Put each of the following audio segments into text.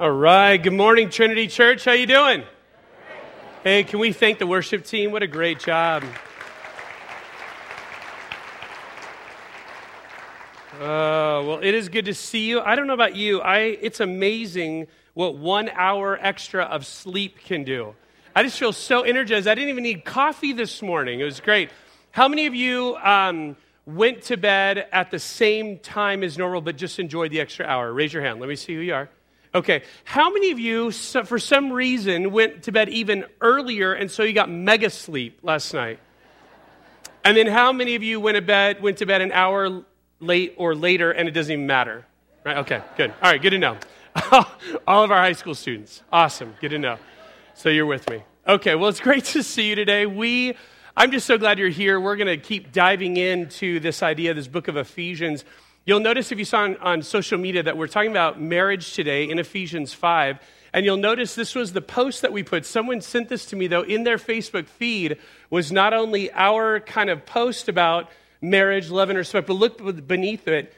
All right. Good morning, Trinity Church. How you doing? Hey, can we thank the worship team? What a great job. Uh, well, it is good to see you. I don't know about you. I, it's amazing what one hour extra of sleep can do. I just feel so energized. I didn't even need coffee this morning. It was great. How many of you um, went to bed at the same time as normal but just enjoyed the extra hour? Raise your hand. Let me see who you are. Okay. How many of you, for some reason, went to bed even earlier and so you got mega sleep last night? And then how many of you went to bed, went to bed an hour late or later and it doesn't even matter? Right? Okay, good. All right, good to know. All of our high school students. Awesome. Good to know. So you're with me. Okay, well, it's great to see you today. We, I'm just so glad you're here. We're going to keep diving into this idea, this book of Ephesians. You'll notice if you saw on, on, social media that we're talking about marriage today in Ephesians 5. And you'll notice this was the post that we put. Someone sent this to me, though, in their Facebook feed was not only our kind of post about marriage, love, and respect, but look beneath it.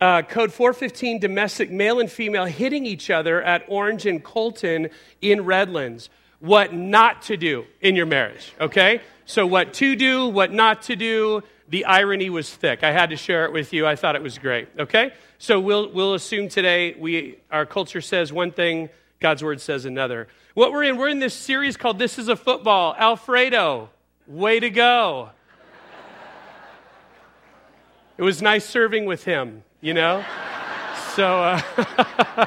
Uh, code 415 domestic male and female hitting each other at Orange and Colton in Redlands. What not to do in your marriage, okay? So, what to do, what not to do, the irony was thick. I had to share it with you. I thought it was great. Okay? So we'll, we'll assume today we, our culture says one thing, God's word says another. What we're in, we're in this series called This is a Football. Alfredo, way to go. It was nice serving with him, you know? So, uh,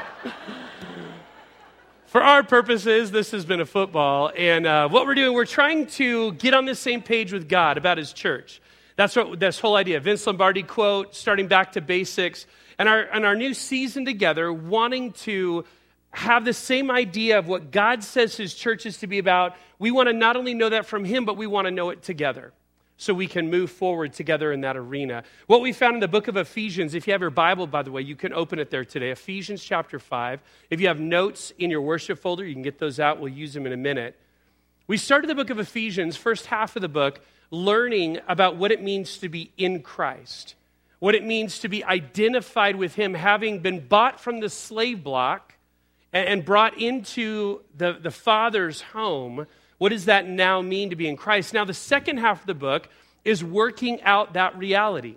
for our purposes, this has been a football. And uh, what we're doing, we're trying to get on the same page with God about his church. That's what this whole idea. Vince Lombardi quote, starting back to basics, and our, and our new season together, wanting to have the same idea of what God says His church is to be about. We want to not only know that from Him, but we want to know it together so we can move forward together in that arena. What we found in the book of Ephesians, if you have your Bible, by the way, you can open it there today. Ephesians chapter 5. If you have notes in your worship folder, you can get those out. We'll use them in a minute. We started the book of Ephesians, first half of the book, learning about what it means to be in Christ, what it means to be identified with Him, having been bought from the slave block and brought into the, the Father's home. What does that now mean to be in Christ? Now, the second half of the book is working out that reality.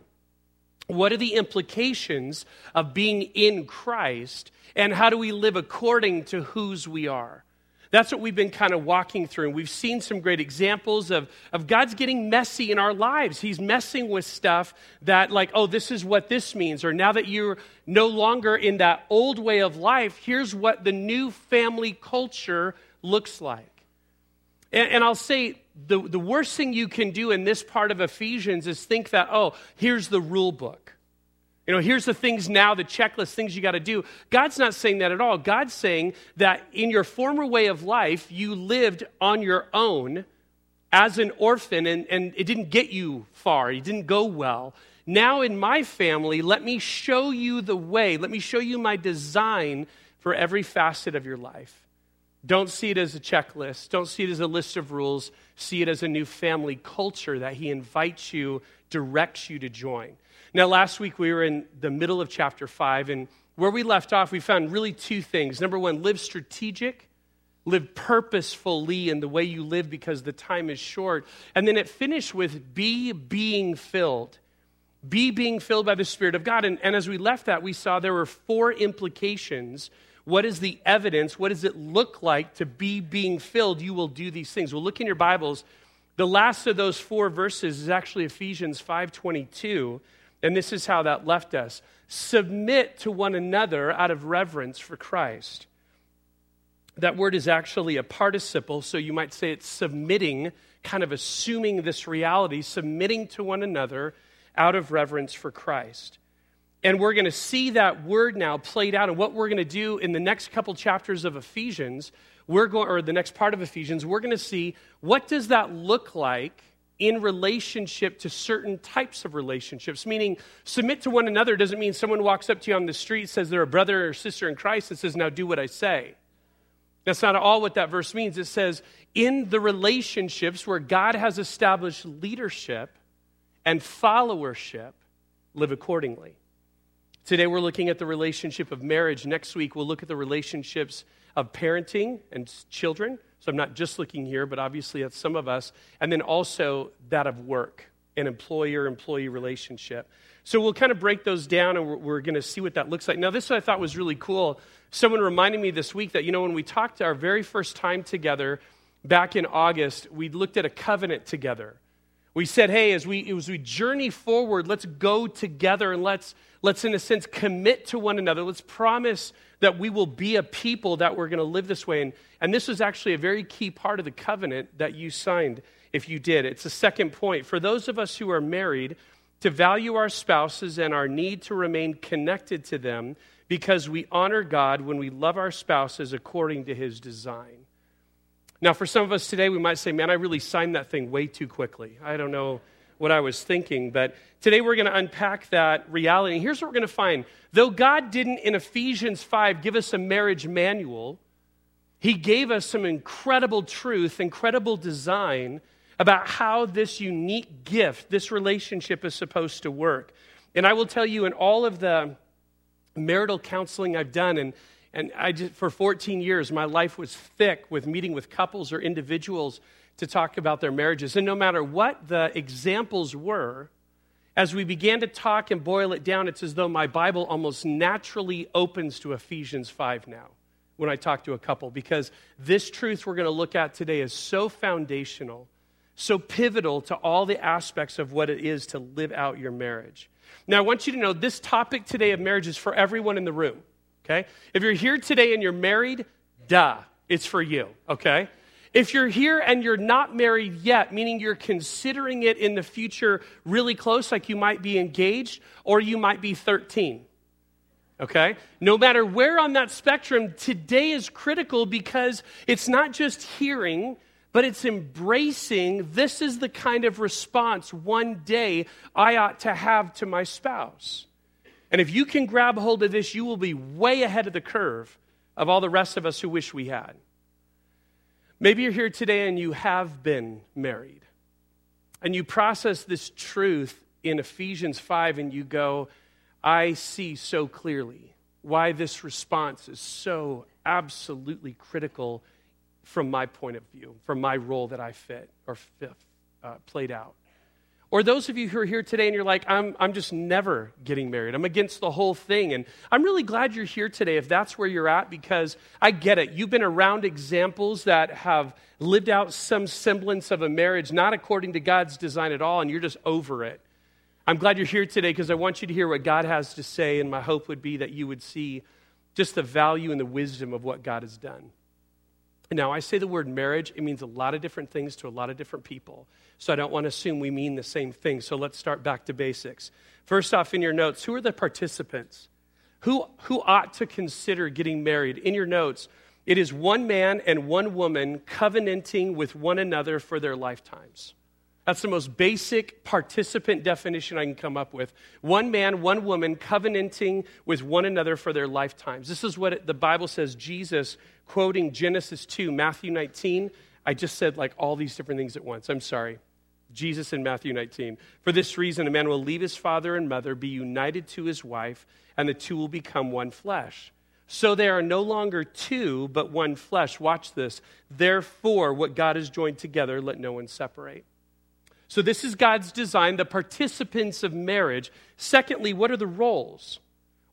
What are the implications of being in Christ, and how do we live according to whose we are? That's what we've been kind of walking through. And we've seen some great examples of, of God's getting messy in our lives. He's messing with stuff that, like, oh, this is what this means. Or now that you're no longer in that old way of life, here's what the new family culture looks like. And, and I'll say the, the worst thing you can do in this part of Ephesians is think that, oh, here's the rule book. You know, here's the things now, the checklist, things you got to do. God's not saying that at all. God's saying that in your former way of life, you lived on your own as an orphan and, and it didn't get you far, it didn't go well. Now, in my family, let me show you the way, let me show you my design for every facet of your life. Don't see it as a checklist. Don't see it as a list of rules. See it as a new family culture that He invites you, directs you to join. Now, last week we were in the middle of chapter 5, and where we left off, we found really two things. Number one, live strategic, live purposefully in the way you live because the time is short. And then it finished with be being filled. Be being filled by the Spirit of God. And, and as we left that, we saw there were four implications. What is the evidence? What does it look like to be being filled? You will do these things. Well, look in your Bibles. The last of those four verses is actually Ephesians 522 and this is how that left us submit to one another out of reverence for Christ. That word is actually a participle, so you might say it's submitting, kind of assuming this reality, submitting to one another out of reverence for Christ. And we're going to see that word now played out. And what we're going to do in the next couple chapters of Ephesians, we're going, or the next part of Ephesians, we're going to see what does that look like in relationship to certain types of relationships, meaning submit to one another doesn't mean someone walks up to you on the street, says they're a brother or sister in Christ, and says, Now do what I say. That's not at all what that verse means. It says, in the relationships where God has established leadership and followership, live accordingly. Today we're looking at the relationship of marriage. Next week we'll look at the relationships of parenting and children. So I'm not just looking here, but obviously that's some of us. And then also that of work, an employer employee relationship. So we'll kind of break those down and we're, we're going to see what that looks like. Now, this I thought was really cool. Someone reminded me this week that, you know, when we talked our very first time together back in August, we looked at a covenant together. We said, hey, as we, as we journey forward, let's go together and let's, let's, in a sense, commit to one another. Let's promise that we will be a people that we're going to live this way. And, and this was actually a very key part of the covenant that you signed if you did. It's the second point. For those of us who are married, to value our spouses and our need to remain connected to them because we honor God when we love our spouses according to his design. Now, for some of us today, we might say, man, I really signed that thing way too quickly. I don't know what I was thinking, but today we're going to unpack that reality. And here's what we're going to find. Though God didn't in Ephesians 5 give us a marriage manual, He gave us some incredible truth, incredible design about how this unique gift, this relationship is supposed to work. And I will tell you, in all of the marital counseling I've done, and and I just, for 14 years, my life was thick with meeting with couples or individuals to talk about their marriages. And no matter what the examples were, as we began to talk and boil it down, it's as though my Bible almost naturally opens to Ephesians 5 now when I talk to a couple, because this truth we're going to look at today is so foundational, so pivotal to all the aspects of what it is to live out your marriage. Now, I want you to know this topic today of marriage is for everyone in the room okay? If you're here today and you're married, duh, it's for you, okay? If you're here and you're not married yet, meaning you're considering it in the future really close, like you might be engaged or you might be 13, okay? No matter where on that spectrum, today is critical because it's not just hearing, but it's embracing this is the kind of response one day I ought to have to my spouse. And if you can grab hold of this, you will be way ahead of the curve of all the rest of us who wish we had. Maybe you're here today and you have been married. And you process this truth in Ephesians 5 and you go, I see so clearly why this response is so absolutely critical from my point of view, from my role that I fit or fit, uh, played out. Or those of you who are here today and you're like, I'm, I'm just never getting married. I'm against the whole thing. And I'm really glad you're here today if that's where you're at because I get it. You've been around examples that have lived out some semblance of a marriage, not according to God's design at all, and you're just over it. I'm glad you're here today because I want you to hear what God has to say, and my hope would be that you would see just the value and the wisdom of what God has done. Now, I say the word marriage, it means a lot of different things to a lot of different people. So I don't want to assume we mean the same thing. So let's start back to basics. First off, in your notes, who are the participants? Who, who ought to consider getting married? In your notes, it is one man and one woman covenanting with one another for their lifetimes. That's the most basic participant definition I can come up with. One man, one woman covenanting with one another for their lifetimes. This is what the Bible says Jesus, quoting Genesis 2, Matthew 19. I just said like all these different things at once. I'm sorry. Jesus in Matthew 19. For this reason, a man will leave his father and mother, be united to his wife, and the two will become one flesh. So they are no longer two, but one flesh. Watch this. Therefore, what God has joined together, let no one separate. So, this is God's design, the participants of marriage. Secondly, what are the roles?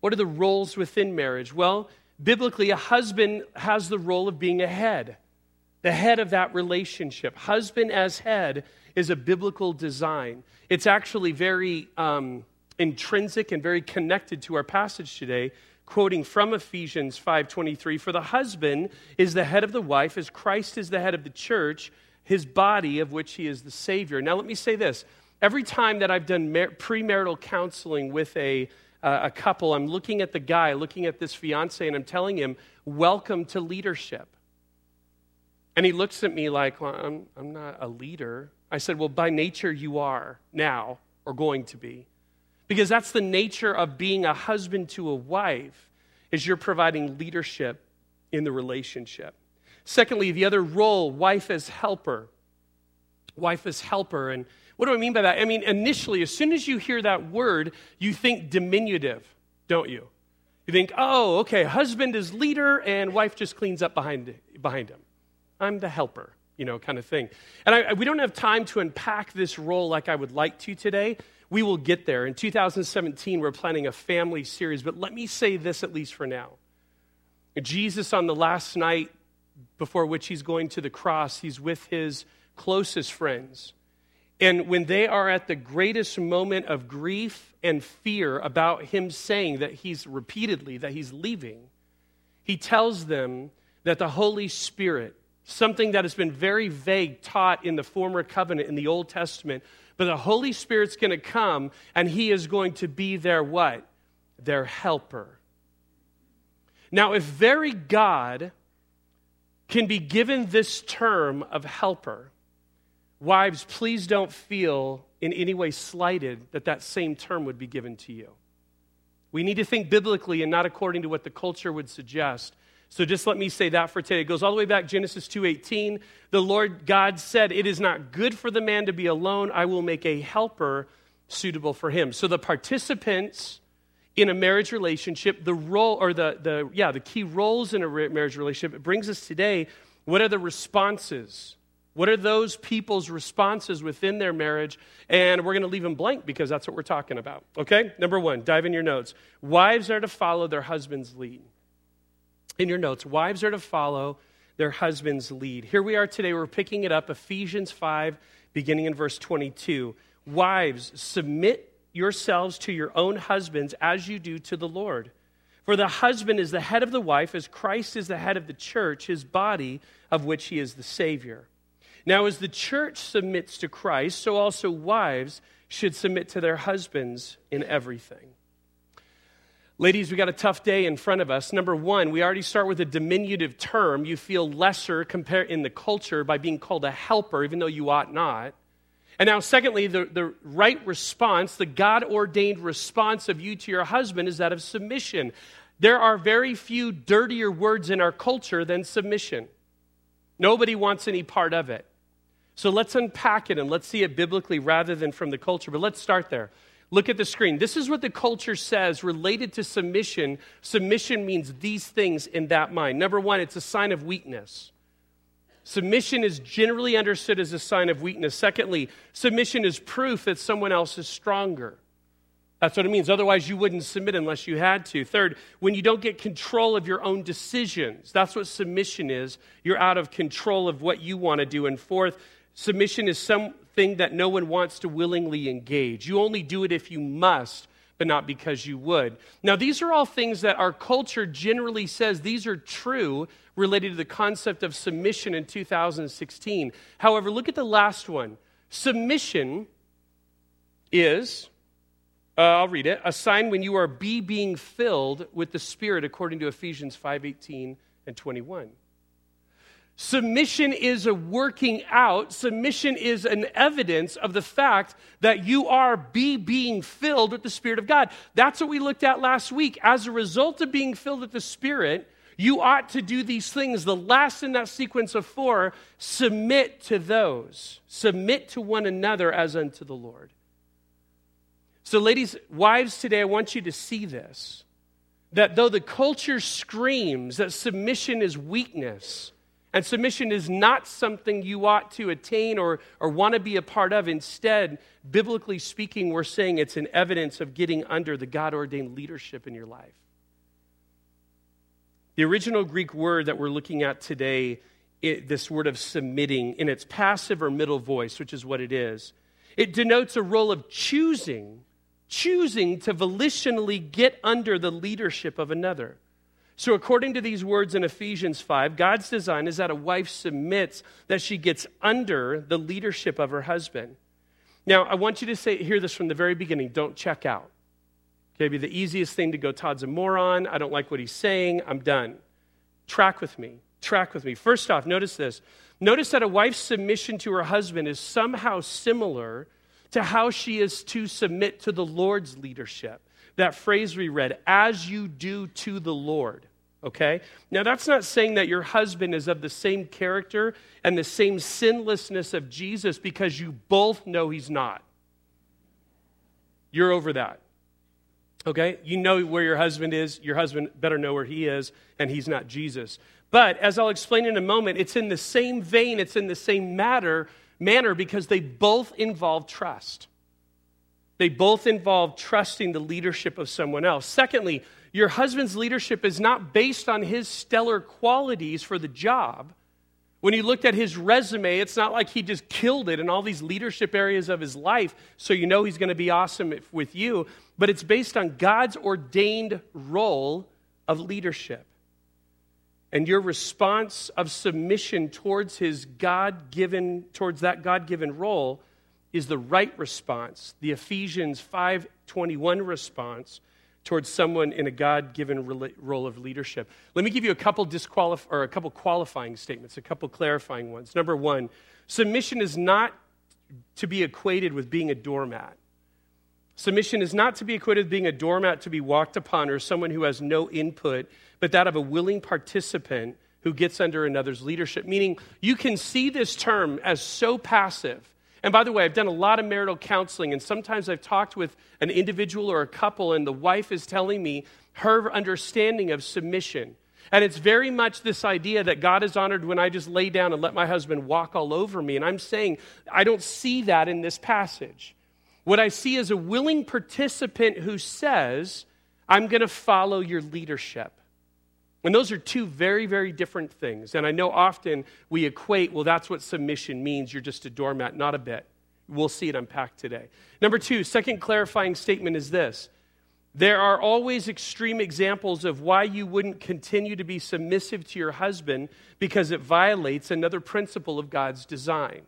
What are the roles within marriage? Well, biblically, a husband has the role of being a head, the head of that relationship. Husband as head is a biblical design. It's actually very um, intrinsic and very connected to our passage today quoting from Ephesians 5:23 for the husband is the head of the wife as Christ is the head of the church his body of which he is the Savior. Now, let me say this. Every time that I've done mar- premarital counseling with a, uh, a couple, I'm looking at the guy, looking at this fiance, and I'm telling him, Welcome to leadership. And he looks at me like, well, I'm, I'm not a leader. I said, Well, by nature, you are now or going to be. Because that's the nature of being a husband to a wife, is you're providing leadership in the relationship. Secondly, the other role, wife as helper. Wife as helper. And what do I mean by that? I mean, initially, as soon as you hear that word, you think diminutive. don't you? You think, oh, okay, husband is leader and wife just cleans up behind, behind him. I'm the helper, you know, kind of thing. And I, we don't have time to unpack this role like I would like to today. We will get there. In 2017, we're planning a family series, but let me say this at least for now. Jesus, on the last night before which he's going to the cross, he's with his closest friends. And when they are at the greatest moment of grief and fear about him saying that he's repeatedly that he's leaving, he tells them that the Holy Spirit, something that has been very vague taught in the former covenant in the Old Testament, but the Holy Spirit's going to come and he is going to be their what? Their helper. Now, if very God can be given this term of helper, Wives, please don't feel in any way slighted that that same term would be given to you. We need to think biblically and not according to what the culture would suggest. So just let me say that for today. It goes all the way back Genesis 2:18. The Lord God said, "It is not good for the man to be alone. I will make a helper suitable for him." So the participants in a marriage relationship, the role or the the yeah, the key roles in a marriage relationship, it brings us today what are the responses what are those people's responses within their marriage? And we're going to leave them blank because that's what we're talking about. Okay? Number one, dive in your notes. Wives are to follow their husband's lead. In your notes, wives are to follow their husband's lead. Here we are today. We're picking it up, Ephesians 5, beginning in verse 22. Wives, submit yourselves to your own husbands as you do to the Lord. For the husband is the head of the wife, as Christ is the head of the church, his body, of which he is the Savior. Now, as the church submits to Christ, so also wives should submit to their husbands in everything. Ladies, we got a tough day in front of us. Number one, we already start with a diminutive term. You feel lesser compared in the culture by being called a helper, even though you ought not. And now, secondly, the, the right response, the God ordained response of you to your husband is that of submission. There are very few dirtier words in our culture than submission. Nobody wants any part of it. So let's unpack it and let's see it biblically rather than from the culture. But let's start there. Look at the screen. This is what the culture says related to submission. Submission means these things in that mind. Number one, it's a sign of weakness. Submission is generally understood as a sign of weakness. Secondly, submission is proof that someone else is stronger. That's what it means. Otherwise, you wouldn't submit unless you had to. Third, when you don't get control of your own decisions, that's what submission is. You're out of control of what you want to do. And fourth, Submission is something that no one wants to willingly engage. You only do it if you must, but not because you would. Now, these are all things that our culture generally says these are true related to the concept of submission in 2016. However, look at the last one. Submission is, uh, I'll read it, a sign when you are be being filled with the Spirit according to Ephesians 5:18 and 21. Submission is a working out. Submission is an evidence of the fact that you are be being filled with the Spirit of God. That's what we looked at last week. As a result of being filled with the Spirit, you ought to do these things. The last in that sequence of four, submit to those. Submit to one another as unto the Lord. So, ladies, wives, today I want you to see this that though the culture screams that submission is weakness, and submission is not something you ought to attain or, or want to be a part of. Instead, biblically speaking, we're saying it's an evidence of getting under the God ordained leadership in your life. The original Greek word that we're looking at today, it, this word of submitting, in its passive or middle voice, which is what it is, it denotes a role of choosing, choosing to volitionally get under the leadership of another. So, according to these words in Ephesians 5, God's design is that a wife submits, that she gets under the leadership of her husband. Now, I want you to say, hear this from the very beginning don't check out. Okay, be the easiest thing to go, Todd's a moron. I don't like what he's saying. I'm done. Track with me. Track with me. First off, notice this. Notice that a wife's submission to her husband is somehow similar to how she is to submit to the Lord's leadership that phrase we read, as you do to the Lord. Okay? Now, that's not saying that your husband is of the same character and the same sinlessness of Jesus because you both know he's not. You're over that. Okay? You know where your husband is. Your husband better know where he is, and he's not Jesus. But as I'll explain in a moment, it's in the same vein, it's in the same matter, manner because they both involve trust. They both involve trusting the leadership of someone else. Secondly, your husband's leadership is not based on his stellar qualities for the job. When you looked at his resume, it's not like he just killed it in all these leadership areas of his life, so you know he's going to be awesome with you, but it's based on God's ordained role of leadership. And your response of submission towards his God given, towards that God given role is the right response, the Ephesians 5:21 response towards someone in a God-given role of leadership. Let me give you a couple disqualif- or a couple qualifying statements, a couple clarifying ones. Number 1, submission is not to be equated with being a doormat. Submission is not to be equated with being a doormat to be walked upon or someone who has no input, but that of a willing participant who gets under another's leadership. Meaning, you can see this term as so passive and by the way, I've done a lot of marital counseling, and sometimes I've talked with an individual or a couple, and the wife is telling me her understanding of submission. And it's very much this idea that God is honored when I just lay down and let my husband walk all over me. And I'm saying, I don't see that in this passage. What I see is a willing participant who says, I'm going to follow your leadership. And those are two very, very different things. And I know often we equate, well, that's what submission means. You're just a doormat. Not a bit. We'll see it unpacked today. Number two, second clarifying statement is this there are always extreme examples of why you wouldn't continue to be submissive to your husband because it violates another principle of God's design.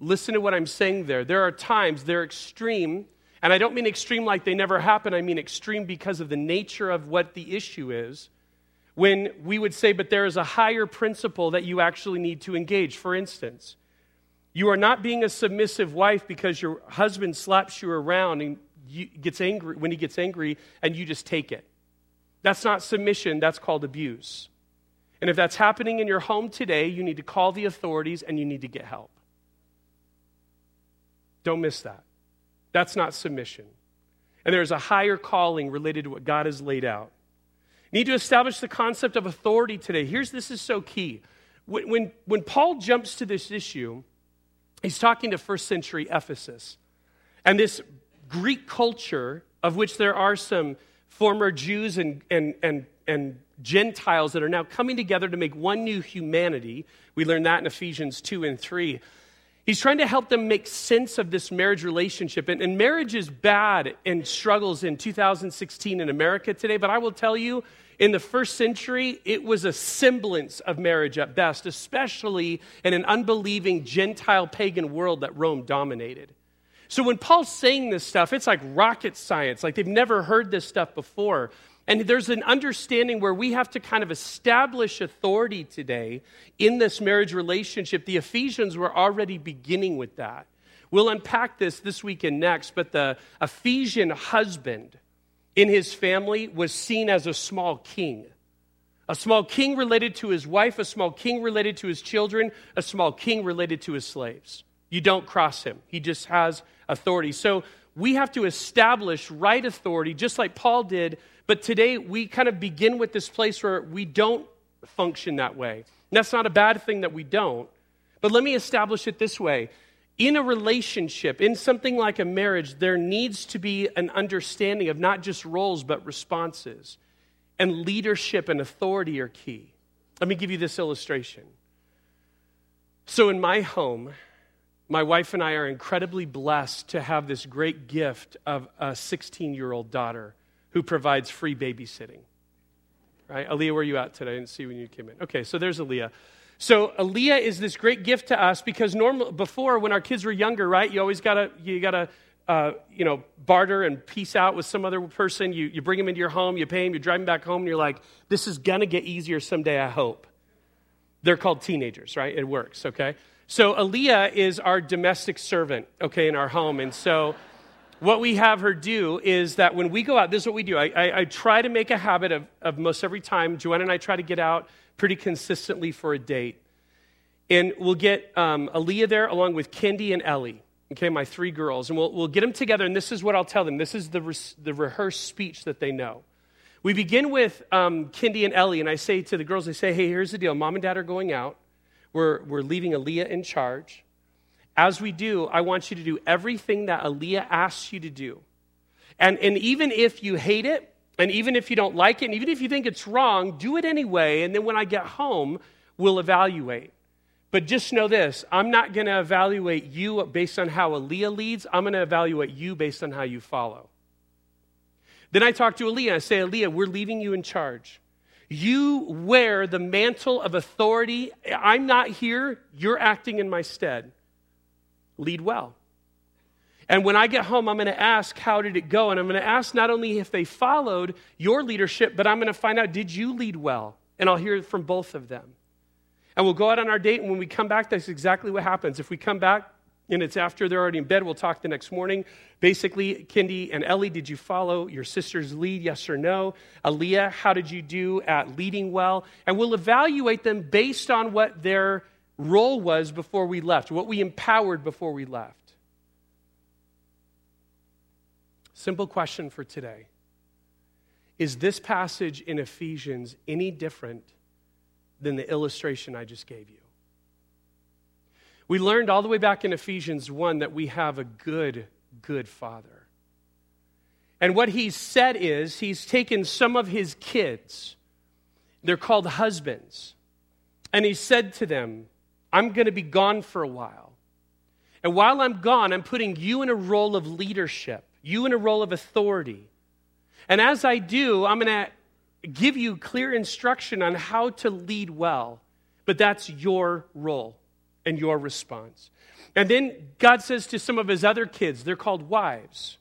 Listen to what I'm saying there. There are times they're extreme and I don't mean extreme like they never happen, I mean extreme because of the nature of what the issue is when we would say, but there is a higher principle that you actually need to engage. For instance, you are not being a submissive wife because your husband slaps you around and gets angry when he gets angry and you just take it. That's not submission, that's called abuse. And if that's happening in your home today, you need to call the authorities and you need to get help. Don't miss that. That's not submission. And there's a higher calling related to what God has laid out need to establish the concept of authority today. Here's this is so key. When, when, when Paul jumps to this issue, he's talking to first century Ephesus. And this Greek culture, of which there are some former Jews and, and, and, and Gentiles that are now coming together to make one new humanity. We learn that in Ephesians 2 and 3. He's trying to help them make sense of this marriage relationship. And, and, marriage is bad and struggles in 2016 in America today, but I will tell you, in the first century, it was a semblance of marriage at best, especially in an unbelieving Gentile pagan world that Rome dominated. So when Paul's saying this stuff, it's like rocket science, like they've never heard this stuff before. And there's an understanding where we have to kind of establish authority today in this marriage relationship. The Ephesians were already beginning with that. We'll unpack this this week and next, but the Ephesian husband in his family was seen as a small king. A small king related to his wife, a small king related to his children, a small king related to his slaves. You don't cross him, he just has authority. So we have to establish right authority, just like Paul did but today we kind of begin with this place where we don't function that way. And that's not a bad thing that we don't. But let me establish it this way. In a relationship, in something like a marriage, there needs to be an understanding of not just roles, but responses. And leadership and authority are key. Let me give you this illustration. So, in my home, my wife and I are incredibly blessed to have this great gift of a 16 year old daughter who provides free babysitting. Right? Aaliyah, where are you at today? I didn't see when you came in. Okay, so there's Aaliyah. So Aaliyah is this great gift to us because normal before when our kids were younger, right? You always gotta you gotta uh, you know barter and peace out with some other person. You you bring them into your home, you pay them, you drive them back home, and you're like, this is gonna get easier someday. I hope. They're called teenagers, right? It works. Okay. So Aaliyah is our domestic servant, okay, in our home, and so what we have her do is that when we go out, this is what we do. I, I, I, try to make a habit of, of most every time, Joanna and I try to get out pretty consistently for a date. And we'll get um, Aaliyah there along with Kendi and Ellie. Okay, my three girls. And we'll, we'll get them together, and this is what I'll tell them. This is the, re- the rehearsed speech that they know. We begin with um, Kindy and Ellie, and I say to the girls, I say, hey, here's the deal. Mom and dad are going out. We're, we're leaving Aaliyah in charge. As we do, I want you to do everything that Aaliyah asks you to do. And, and even if you hate it, and even if you don't like it, and even if you think it's wrong, do it anyway. And then when I get home, we'll evaluate. But just know this I'm not going to evaluate you based on how Aaliyah leads, I'm going to evaluate you based on how you follow. Then I talk to Aaliyah. I say, Aaliyah, we're leaving you in charge. You wear the mantle of authority. I'm not here. You're acting in my stead. Lead well. And when I get home, I'm going to ask, How did it go? And I'm going to ask not only if they followed your leadership, but I'm going to find out, Did you lead well? And I'll hear from both of them. And we'll go out on our date, and when we come back, that's exactly what happens. If we come back and it's after they're already in bed, we'll talk the next morning. Basically, Kindy and Ellie, did you follow your sister's lead, yes or no? Aaliyah, how did you do at leading well? And we'll evaluate them based on what their role was before we left, what we empowered before we left. Simple question for today Is this passage in Ephesians any different than the illustration I just gave you? We learned all the way back in Ephesians 1 that we have a good, good Father. And what he's said is he's taken some of his kids, they're called husbands, and he said to them, I'm going to be gone for a while. And while I'm gone, I'm putting you in a role of leadership you in a role of authority. And as I do, I'm going to give you clear instruction on how to lead well. But that's your role and your response. And then God says to some of his other kids, they're called wives.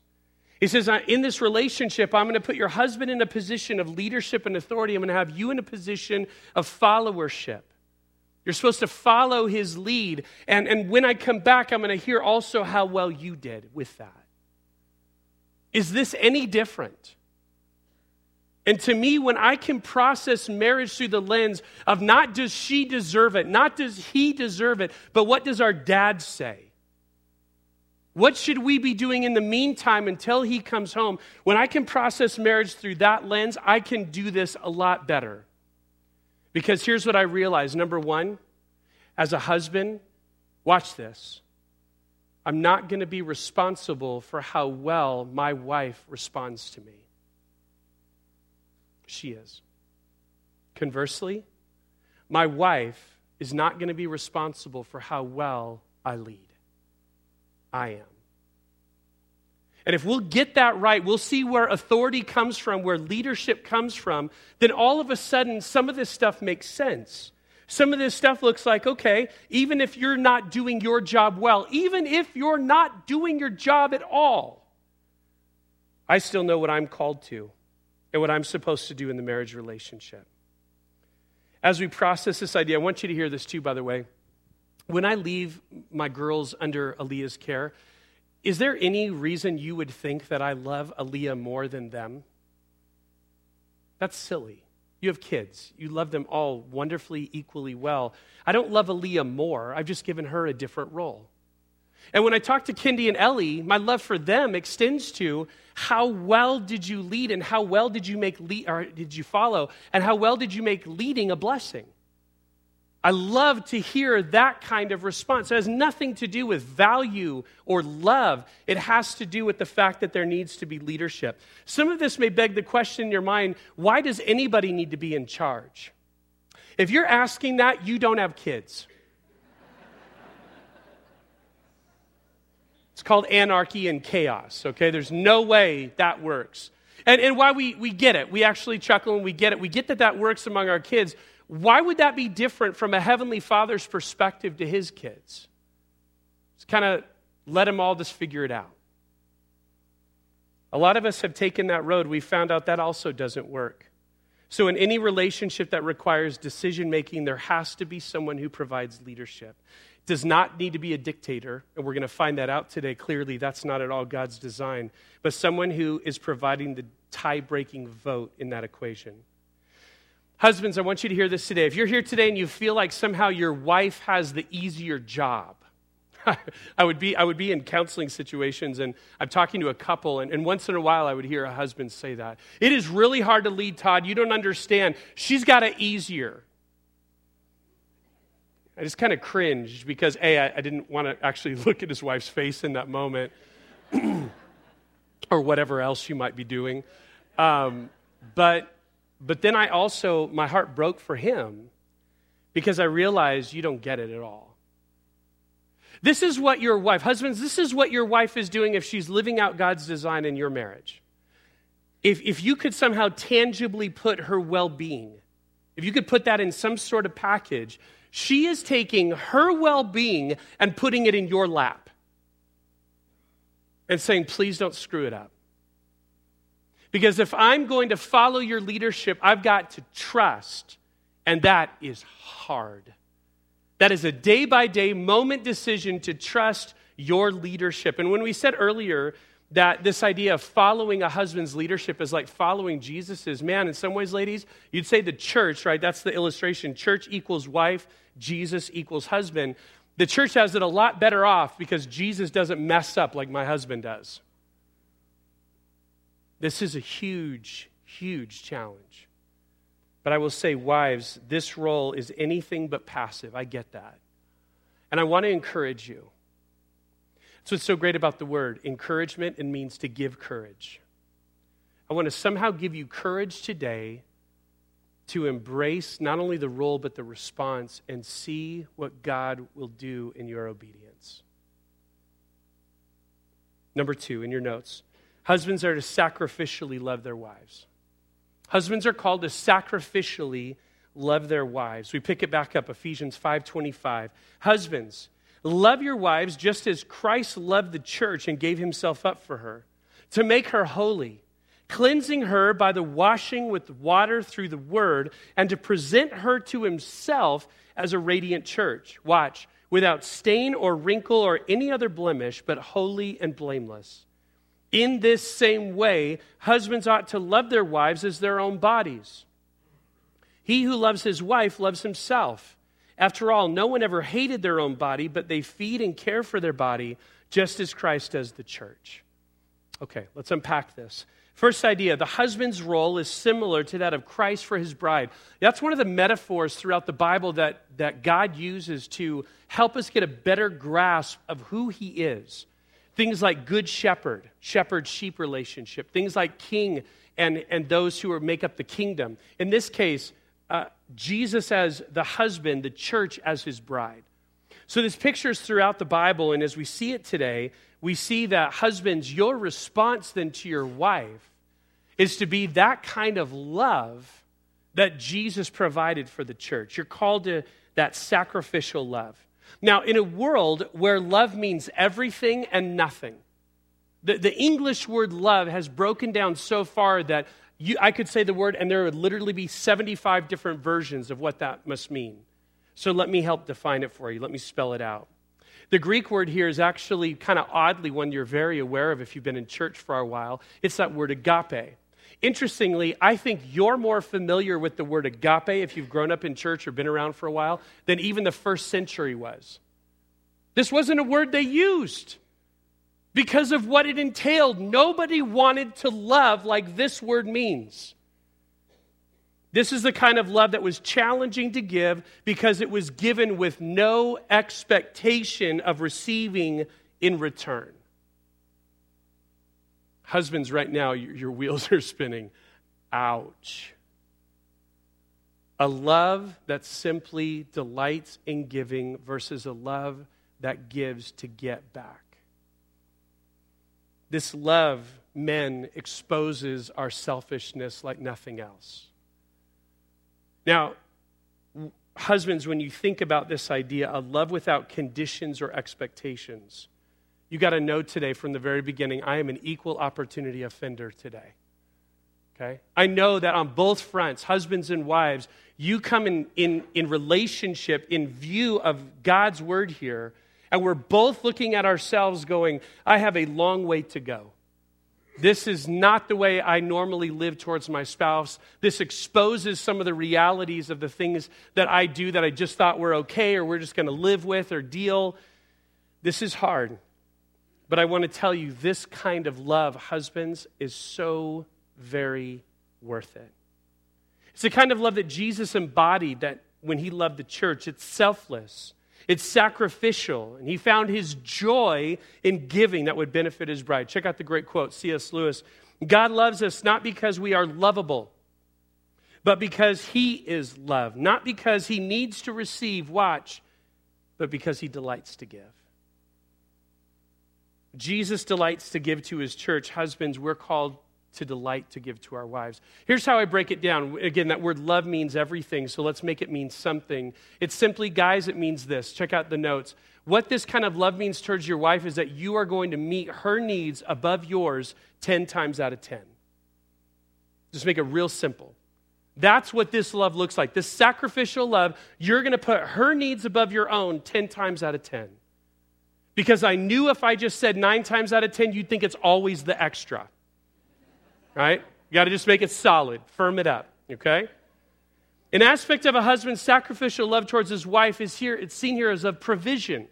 He says, In this relationship, I'm going to put your husband in a position of leadership and authority. I'm going to have you in a position of followership. You're supposed to follow his lead. And, and when I come back, I'm going to hear also how well you did with that. Is this any different? And to me, when I can process marriage through the lens of not does she deserve it, not does he deserve it, but what does our dad say? What should we be doing in the meantime until he comes home? When I can process marriage through that lens, I can do this a lot better. Because here's what I realize number one, as a husband, watch this. I'm not going to be responsible for how well my wife responds to me. She is. Conversely, my wife is not going to be responsible for how well I lead. I am. And if we'll get that right, we'll see where authority comes from, where leadership comes from, then all of a sudden some of this stuff makes sense. Some of this stuff looks like, okay, even if you're not doing your job well, even if you're not doing your job at all, I still know what I'm called to and what I'm supposed to do in the marriage relationship. As we process this idea, I want you to hear this too, by the way. When I leave my girls under Aaliyah's care, is there any reason you would think that I love Aaliyah more than them? That's silly. You have kids. You love them all wonderfully, equally well. I don't love Aaliyah more. I've just given her a different role. And when I talk to Kindy and Ellie, my love for them extends to how well did you lead and how well did you make lead, or did you follow and how well did you make leading a blessing? I love to hear that kind of response. It has nothing to do with value or love. It has to do with the fact that there needs to be leadership. Some of this may beg the question in your mind why does anybody need to be in charge? If you're asking that, you don't have kids. It's called anarchy and chaos, okay? There's no way that works. And, and why we, we get it, we actually chuckle and we get it. We get that that works among our kids why would that be different from a heavenly father's perspective to his kids? Just kind of let them all just figure it out. A lot of us have taken that road. We found out that also doesn't work. So, in any relationship that requires decision making, there has to be someone who provides leadership. Does not need to be a dictator, and we're going to find that out today clearly. That's not at all God's design, but someone who is providing the tie breaking vote in that equation. Husbands, I want you to hear this today. If you're here today and you feel like somehow your wife has the easier job, I would be I would be in counseling situations and I'm talking to a couple and, and once in a while I would hear a husband say that. It is really hard to lead Todd. You don't understand. She's got it easier. I just kind of cringed because A, I, I didn't want to actually look at his wife's face in that moment. or whatever else you might be doing. Um, but but then I also my heart broke for him because I realized you don't get it at all. This is what your wife, husbands, this is what your wife is doing if she's living out God's design in your marriage. If, if you could somehow tangibly put her well being, if you could put that in some sort of package, she is taking her well being and putting it in your lap and saying, please don't screw it up. Because if I'm going to follow your leadership, I've got to trust, and that is hard. That is a day by day moment decision to trust your leadership. And when we said earlier that this idea of following a husband's leadership is like following Jesus's, man, in some ways, ladies, you'd say the church, right? That's the illustration. Church equals wife, Jesus equals husband. The church has it a lot better off because Jesus doesn't mess up like my husband does. This is a huge, huge challenge. But I will say, wives, this role is anything but passive. I get that. And I want to encourage you. That's what's so great about the word encouragement. It means to give courage. I want to somehow give you courage today to embrace not only the role, but the response and see what God will do in your obedience. Number two, in your notes, husbands are to sacrificially love their wives. Husbands are called to sacrificially love their wives. We pick it back up Ephesians 5:25. Husbands, love your wives just as Christ loved the church and gave himself up for her, to make her holy, cleansing her by the washing with water through the word, and to present her to himself as a radiant church. Watch, without stain or wrinkle or any other blemish, but holy and blameless. In this same way, husbands ought to love their wives as their own bodies. He who loves his wife loves himself. After all, no one ever hated their own body, but they feed and care for their body just as Christ does the church. Okay, let's unpack this. First idea the husband's role is similar to that of Christ for his bride. That's one of the metaphors throughout the Bible that, that God uses to help us get a better grasp of who he is. Things like good shepherd, shepherd sheep relationship. Things like king and, and those who are, make up the kingdom. In this case, uh, Jesus as the husband, the church as his bride. So this pictures throughout the Bible, and as we see it today, we see that husbands, your response then to your wife is to be that kind of love that Jesus provided for the church. You're called to that sacrificial love. Now, in a world where love means everything and nothing, the, the English word love has broken down so far that you, I could say the word and there would literally be 75 different versions of what that must mean. So let me help define it for you. Let me spell it out. The Greek word here is actually kind of oddly one you're very aware of if you've been in church for a while. It's that word agape. Interestingly, I think you're more familiar with the word agape if you've grown up in church or been around for a while than even the first century was. This wasn't a word they used because of what it entailed. Nobody wanted to love like this word means. This is the kind of love that was challenging to give because it was given with no expectation of receiving in return. Husbands, right now, your wheels are spinning. Ouch. A love that simply delights in giving versus a love that gives to get back. This love, men, exposes our selfishness like nothing else. Now, husbands, when you think about this idea, a love without conditions or expectations, you got to know today from the very beginning, I am an equal opportunity offender today. Okay? I know that on both fronts, husbands and wives, you come in, in, in relationship, in view of God's word here, and we're both looking at ourselves going, I have a long way to go. This is not the way I normally live towards my spouse. This exposes some of the realities of the things that I do that I just thought were okay or we're just going to live with or deal This is hard, but I want to tell you this kind of love, husbands, is so very worth it. It's the kind of love that Jesus embodied that when he loved the church. It's selfless, it's sacrificial, and he found his joy in giving that would benefit his bride. Check out the great quote C.S. Lewis God loves us not because we are lovable, but because he is love, not because he needs to receive, watch, but because he delights to give. Jesus delights to give to his church. Husbands, we're called to delight to give to our wives. Here's how I break it down. Again, that word love means everything, so let's make it mean something. It's simply, guys, it means this. Check out the notes. What this kind of love means towards your wife is that you are going to meet her needs above yours 10 times out of 10. Just make it real simple. That's what this love looks like. This sacrificial love, you're going to put her needs above your own 10 times out of 10. Because I knew if I just said nine times out of 10, you'd think it's always the extra right? You got to just make it solid, firm it up, okay? An aspect of a husband's sacrificial love towards his wife is here, it's seen here as of provision.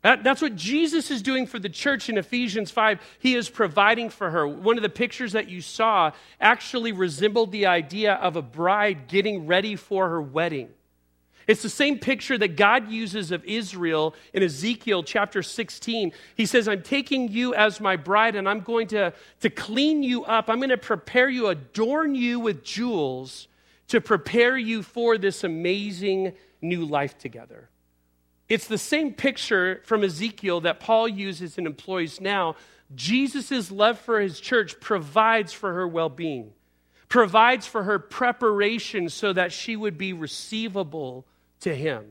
That, that's what Jesus is doing for the church in Ephesians 5. He is providing for her. One of the pictures that you saw actually resembled the idea of a bride getting ready for her wedding. It's the same picture that God uses of Israel in Ezekiel chapter 16. He says, I'm taking you as my bride and I'm going to, to clean you up. I'm going to prepare you, adorn you with jewels to prepare you for this amazing new life together. It's the same picture from Ezekiel that Paul uses and employs now. Jesus' love for his church provides for her well being, provides for her preparation so that she would be receivable to him.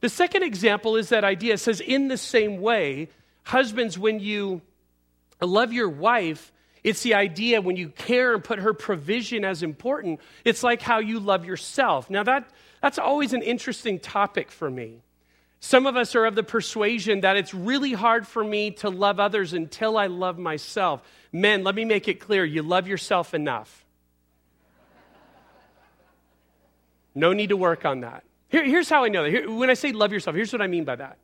The second example is that idea. It says, in the same way, husbands, when you love your wife, it's the idea when you care and put her provision as important, it's like how you love yourself. Now, that, that's always an interesting topic for me. Some of us are of the persuasion that it's really hard for me to love others until I love myself. Men, let me make it clear you love yourself enough. No need to work on that. Here, here's how I know that. Here, when I say love yourself, here's what I mean by that.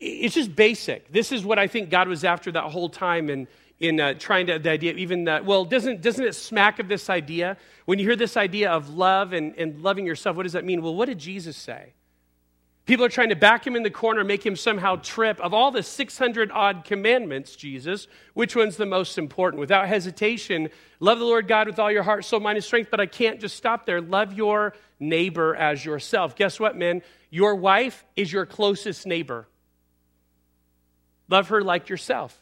It's just basic. This is what I think God was after that whole time in, in uh, trying to, the idea, even that, well, doesn't, doesn't it smack of this idea? When you hear this idea of love and, and loving yourself, what does that mean? Well, what did Jesus say? People are trying to back him in the corner, make him somehow trip. Of all the 600 odd commandments, Jesus, which one's the most important? Without hesitation, love the Lord God with all your heart, soul, mind, and strength. But I can't just stop there. Love your neighbor as yourself. Guess what, men? Your wife is your closest neighbor. Love her like yourself.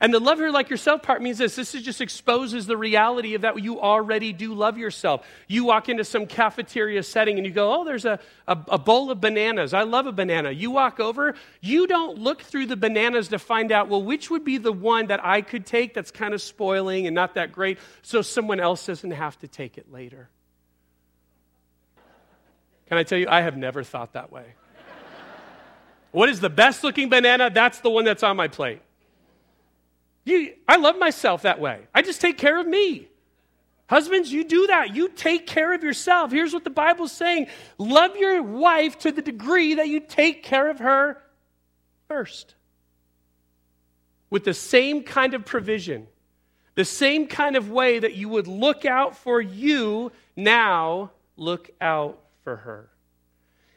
And the love her like yourself part means this this just exposes the reality of that you already do love yourself. You walk into some cafeteria setting and you go, Oh, there's a, a, a, bowl of bananas. I love a banana. You walk over, you don't look through the bananas to find out, well, which would be the one that I could take that's kind of spoiling and not that great so someone else doesn't have to take it later. Can I tell you, I have never thought that way. what is the best looking banana? That's the one that's on my plate. You, I love myself that way. I just take care of me. Husbands, you do that. You take care of yourself. Here's what the Bible's saying love your wife to the degree that you take care of her first. With the same kind of provision, the same kind of way that you would look out for you, now look out for her.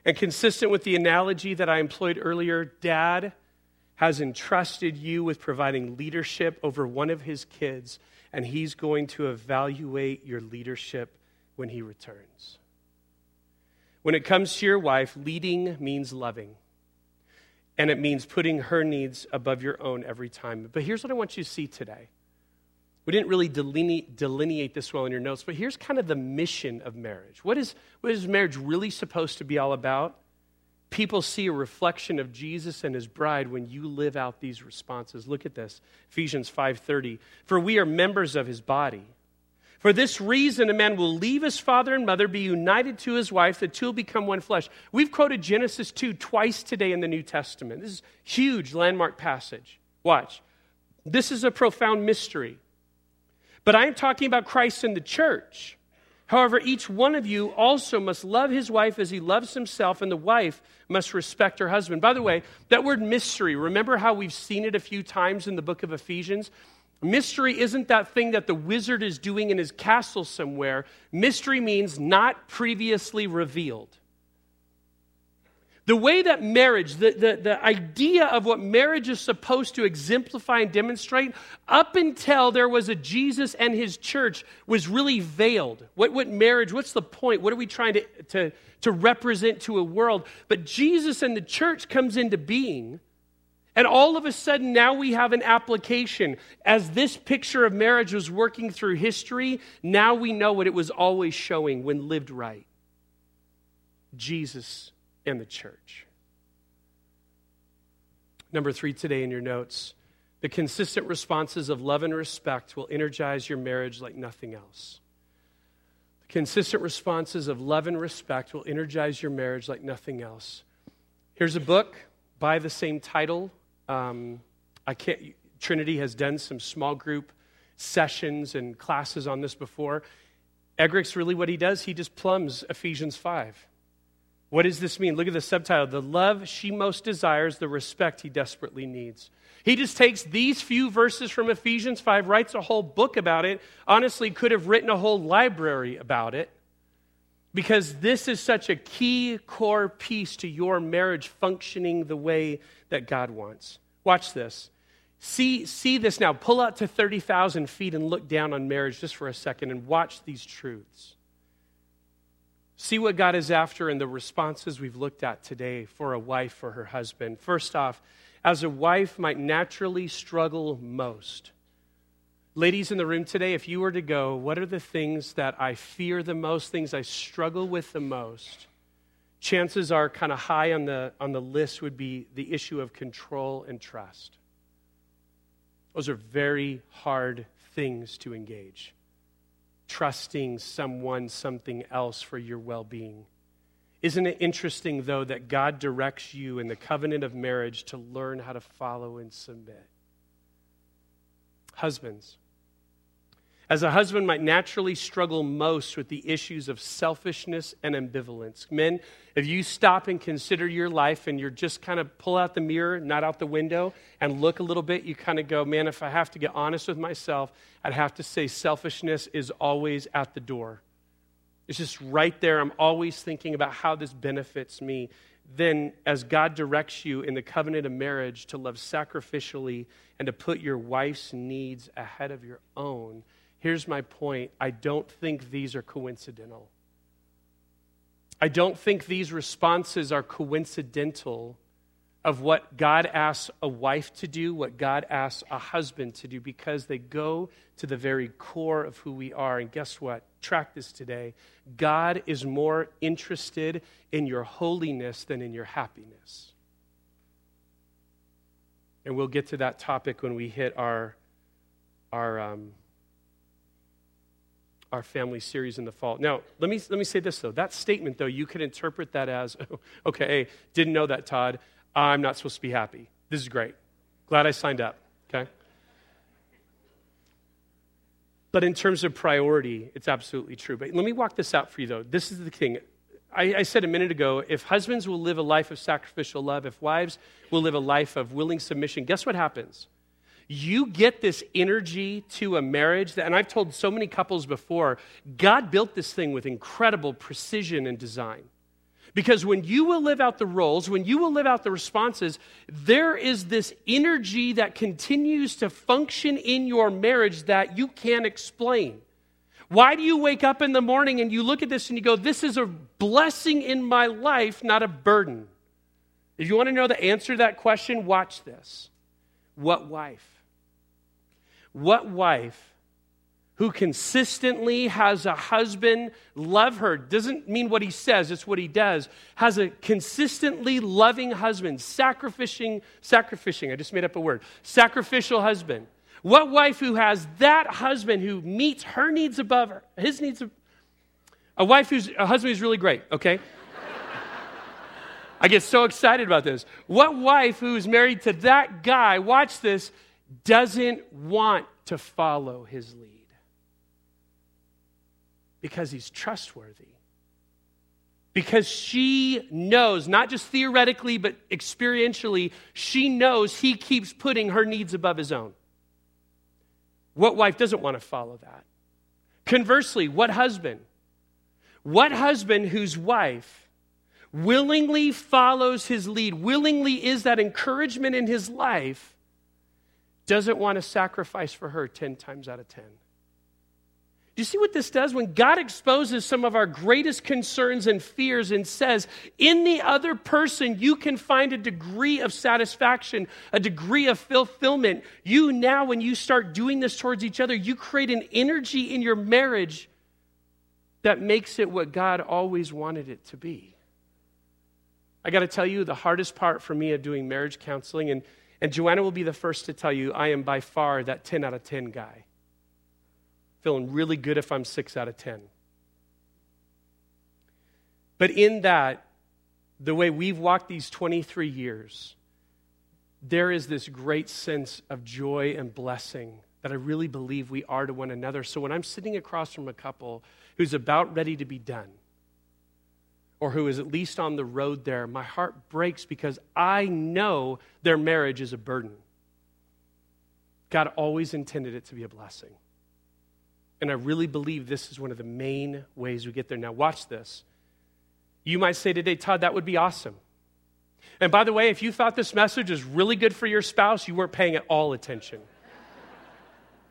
And consistent with the analogy that I employed earlier, dad has entrusted you with providing leadership over one of his kids, and he's going to evaluate your leadership when he returns. When it comes to your wife, leading means loving. And it means putting her needs above your own every time. But here's what I want you to see today. We didn't really delineate, delineate this well in your notes, but here's kind of the mission of marriage. What is, what is marriage really supposed to be all about? People see a reflection of Jesus and his bride when you live out these responses. Look at this. Ephesians 5:30. For we are members of his body. For this reason a man will leave his father and mother, be united to his wife, the two will become one flesh. We've quoted Genesis 2 twice today in the New Testament. This is huge landmark passage. Watch. This is a profound mystery. But I am talking about Christ and the church. However, each one of you also must love his wife as he loves himself, and the wife must respect her husband. By the way, that word mystery, remember how we've seen it a few times in the book of Ephesians? Mystery isn't that thing that the wizard is doing in his castle somewhere. Mystery means not previously revealed. The way that marriage, the, the, the idea of what marriage is supposed to exemplify and demonstrate, up until there was a Jesus and his church, was really veiled. What, what marriage, what's the point? What are we trying to, to, to represent to a world? But Jesus and the church comes into being. And all of a sudden, now we have an application. As this picture of marriage was working through history, now we know what it was always showing when lived right Jesus and the church. Number three today in your notes the consistent responses of love and respect will energize your marriage like nothing else. The consistent responses of love and respect will energize your marriage like nothing else. Here's a book by the same title. Um, I can't, Trinity has done some small group sessions and classes on this before. Eggerichs really what he does, he just plumbs Ephesians 5. What does this mean? Look at the subtitle The love she most desires, the respect he desperately needs. He just takes these few verses from Ephesians 5, writes a whole book about it. Honestly, could have written a whole library about it because this is such a key core piece to your marriage functioning the way that God wants. Watch this. See, see this now. Pull out to 30,000 feet and look down on marriage just for a second and watch these truths. See what God is after in the responses we've looked at today for a wife for her husband. First off, as a wife might naturally struggle most. Ladies in the room today, if you were to go, what are the things that I fear the most, things I struggle with the most? Chances are kind of high on the, on the list would be the issue of control and trust. Those are very hard things to engage trusting someone, something else for your well being. Isn't it interesting, though, that God directs you in the covenant of marriage to learn how to follow and submit? Husbands, as a husband might naturally struggle most with the issues of selfishness and ambivalence. Men, if you stop and consider your life and you're just kind of pull out the mirror, not out the window, and look a little bit, you kind of go, man, if I have to get honest with myself, I'd have to say selfishness is always at the door. It's just right there. I'm always thinking about how this benefits me. Then, as God directs you in the covenant of marriage to love sacrificially and to put your wife's needs ahead of your own, Here's my point I don't think these are coincidental. I don't think these responses are coincidental of what God asks a wife to do, what God asks a husband to do, because they go to the very core of who we are. And guess what? Track this today. God is more interested in your holiness than in your happiness. And we'll get to that topic when we hit our, our um, our family series in the fall. Now, let me, let me say this, though. That statement, though, you could interpret that as okay, hey, didn't know that, Todd. I'm not supposed to be happy. This is great. Glad I signed up, okay? But in terms of priority, it's absolutely true. But let me walk this out for you, though. This is the thing. I, I, said a minute ago if husbands will live a life of sacrificial love, if wives will live a life of willing submission, guess what happens? You get this energy to a marriage that, and I've told so many couples before, God built this thing with incredible precision and design. Because when you will live out the roles, when you will live out the responses, there is this energy that continues to function in your marriage that you can't explain. Why do you wake up in the morning and you look at this and you go, This is a blessing in my life, not a burden? If you want to know the answer to that question, watch this. What wife? What wife who consistently has a husband love her doesn't mean what he says, it's what he does. Has a consistently loving husband, sacrificing, sacrificing, I just made up a word, sacrificial husband. What wife who has that husband who meets her needs above her, his needs, a wife who's, a husband who's really great, okay? I get so excited about this. What wife who's married to that guy, watch this, doesn't want to follow his lead. Because he's trustworthy. Because she knows, not just theoretically, but experientially, she knows he keeps putting her needs above his own. What wife doesn't want to follow that? Conversely, what husband? What husband whose wife willingly follows his lead, willingly is that encouragement in his life, doesn't want to sacrifice for her 10 times out of 10? Do you see what this does? When God exposes some of our greatest concerns and fears and says, in the other person, you can find a degree of satisfaction, a degree of fulfillment. You now, when you start doing this towards each other, you create an energy in your marriage that makes it what God always wanted it to be. I got to tell you, the hardest part for me of doing marriage counseling, and, and Joanna will be the first to tell you, I am by far that 10 out of 10 guy feeling really good if I'm six out of 10. But in that, the way we've walked these 23 years, there is this great sense of joy and blessing that I really believe we are to one another. So when I'm sitting across from a couple who's about ready to be done, or who is at least on the road there, my heart breaks because I know their marriage is a burden. God always intended it to be a blessing. And I really believe this is one of the main ways we get there. Now, watch this. You might say today, Todd, that would be awesome. And by the way, if you thought this message was really good for your spouse, you weren't paying it all attention.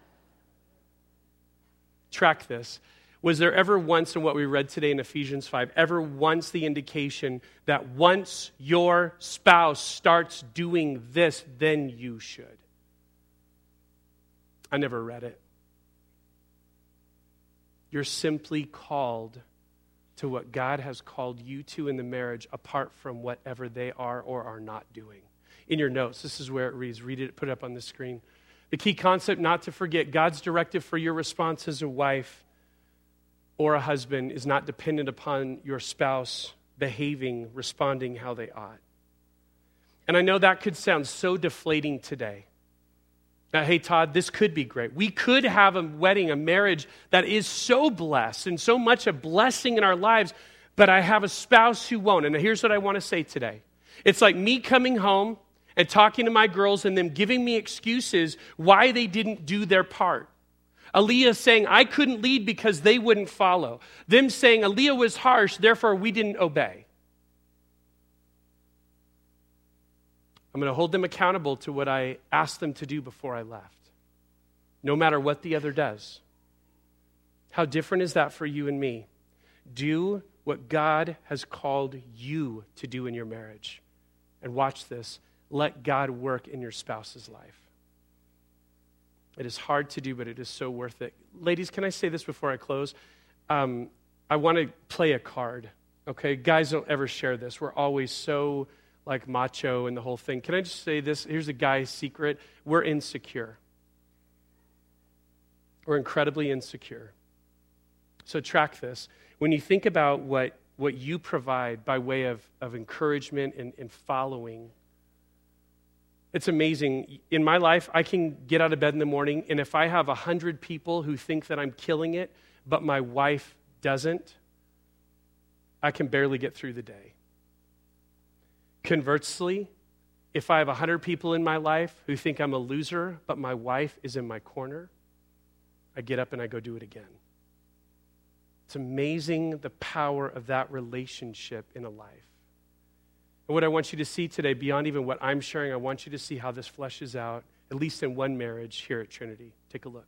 Track this. Was there ever once in what we read today in Ephesians 5, ever once the indication that once your spouse starts doing this, then you should? I never read it. You're simply called to what God has called you to in the marriage apart from whatever they are or are not doing. In your notes, this is where it reads. Read it, put it up on the screen. The key concept not to forget God's directive for your response as a wife or a husband is not dependent upon your spouse behaving, responding how they ought. And I know that could sound so deflating today. Now, hey, Todd, this could be great. We could have a wedding, a marriage that is so blessed and so much a blessing in our lives, but I have a spouse who won't. And here's what I want to say today it's like me coming home and talking to my girls and them giving me excuses why they didn't do their part. Aaliyah saying, I couldn't lead because they wouldn't follow. Them saying, Aaliyah was harsh, therefore we didn't obey. I'm going to hold them accountable to what I asked them to do before I left, no matter what the other does. How different is that for you and me? Do what God has called you to do in your marriage. And watch this let God work in your spouse's life. It is hard to do, but it is so worth it. Ladies, can I say this before I close? Um, I want to play a card, okay? Guys don't ever share this. We're always so like macho and the whole thing. Can I just say this? Here's a guy's secret we're insecure. We're incredibly insecure. So, track this. When you think about what, what you provide by way of, of encouragement and, and following, it's amazing. In my life, I can get out of bed in the morning, and if I have 100 people who think that I'm killing it, but my wife doesn't, I can barely get through the day. Conversely, if I have 100 people in my life who think I'm a loser, but my wife is in my corner, I get up and I go do it again. It's amazing the power of that relationship in a life. And what I want you to see today, beyond even what I'm sharing, I want you to see how this fleshes out, at least in one marriage here at Trinity. Take a look.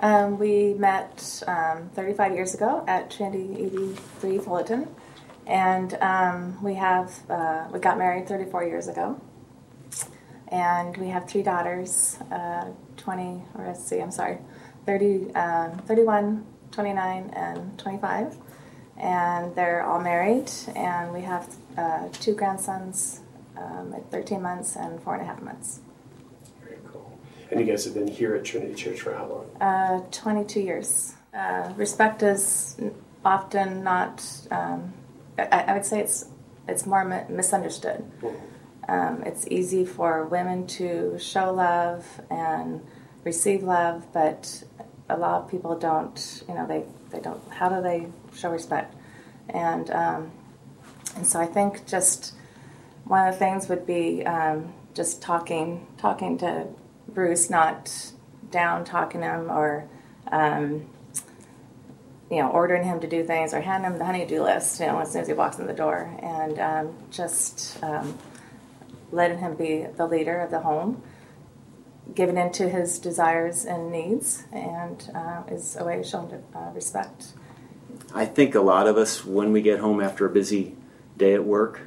Um, we met um, 35 years ago at Trinity 83 Fullerton, and um, we have uh, we got married 34 years ago, and we have three daughters, uh, 20 or let's see, I'm sorry, 30, um, 31, 29, and 25, and they're all married, and we have uh, two grandsons um, at 13 months and four and a half months. Very cool. And you guys have been here at Trinity Church for how long? Uh, 22 years. Uh, respect is often not, um, I, I, would say it's, it's more misunderstood. Mm-hmm. Um, it's easy for women to show love and receive love, but a lot of people don't. You know, they they don't. How do they show respect? And um, and so I think just one of the things would be um, just talking talking to Bruce, not down talking him or um, you know ordering him to do things or handing him the honeydew list. You know, as soon as he walks in the door, and um, just um, letting him be the leader of the home, giving in to his desires and needs, and uh, is a way of showing uh, respect. I think a lot of us, when we get home after a busy day at work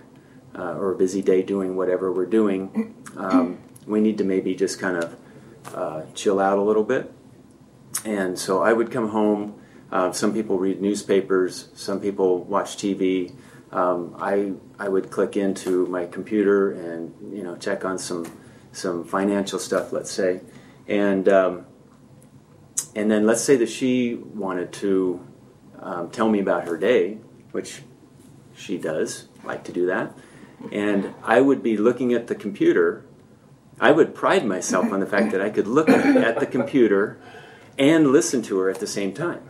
uh, or a busy day doing whatever we're doing, um, we need to maybe just kind of uh, chill out a little bit. And so I would come home. Uh, some people read newspapers, some people watch TV. Um, I I would click into my computer and you know check on some some financial stuff, let's say, and um, and then let's say that she wanted to um, tell me about her day, which she does like to do that, and I would be looking at the computer. I would pride myself on the fact that I could look at the computer and listen to her at the same time.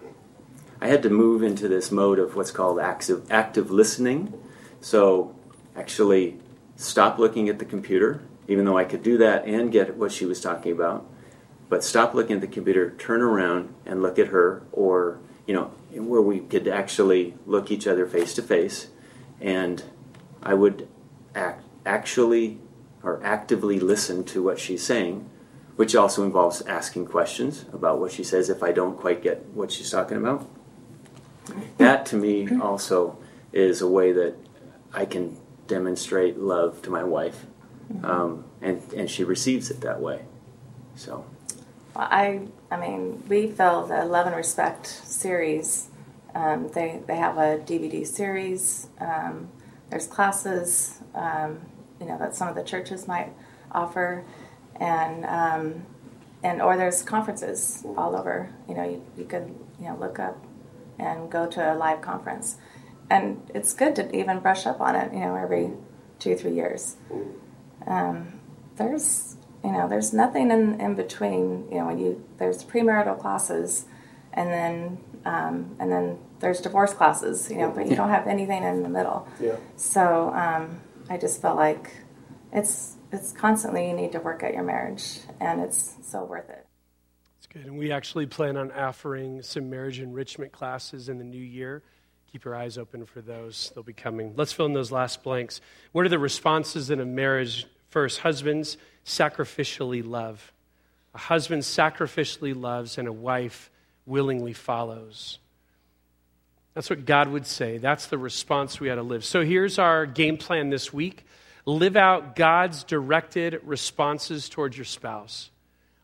I had to move into this mode of what's called active, active listening. So, actually, stop looking at the computer, even though I could do that and get what she was talking about. But stop looking at the computer, turn around and look at her, or, you know, where we could actually look each other face to face. And I would act, actually or actively listen to what she's saying which also involves asking questions about what she says if I don't quite get what she's talking about. That to me also is a way that I can demonstrate love to my wife, um, and and she receives it that way. So, I I mean we feel the Love and Respect series. Um, they they have a DVD series. Um, there's classes, um, you know, that some of the churches might offer and um, and or there's conferences all over. You know, you, you could you know look up and go to a live conference, and it's good to even brush up on it. You know, every two three years. Um, there's you know there's nothing in, in between. You know, when you there's premarital classes, and then um, and then there's divorce classes. You know, but you don't have anything in the middle. Yeah. So um, I just felt like it's it's constantly you need to work at your marriage, and it's so worth it. It's good. And we actually plan on offering some marriage enrichment classes in the new year. Keep your eyes open for those. They'll be coming. Let's fill in those last blanks. What are the responses in a marriage? First, husbands sacrificially love. A husband sacrificially loves, and a wife willingly follows. That's what God would say. That's the response we had to live. So here's our game plan this week. Live out God's directed responses towards your spouse.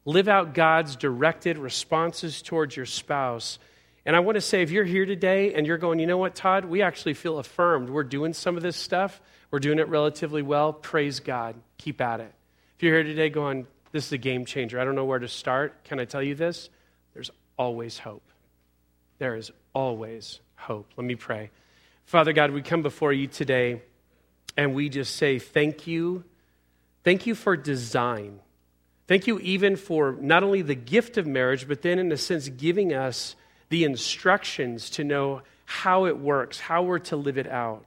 Live out God's directed responses towards your spouse. And I want to say, if you're here today and you're going, you know what, Todd, we actually feel affirmed. We're doing some of this stuff, we're doing it relatively well. Praise God. Keep at it. If you're here today going, this is a game changer, I don't know where to start, can I tell you this? There's always hope. There is always hope. Let me pray. Father God, we come before you today. And we just say, Thank you. Thank you for design. Thank you even for not only the gift of marriage, but then, in a sense, giving us the instructions to know how it works, how we're to live it out.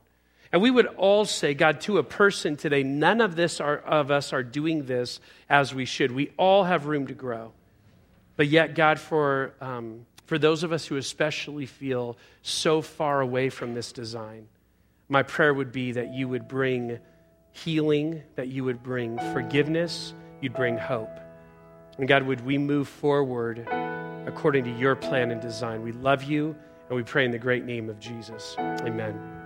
And we would all say, God, to a person today, none of this are, of us are doing this as we should. We all have room to grow. But yet, God, for, um, for those of us who especially feel so far away from this design, my prayer would be that you would bring healing, that you would bring forgiveness, you'd bring hope. And God, would we move forward according to your plan and design? We love you, and we pray in the great name of Jesus. Amen.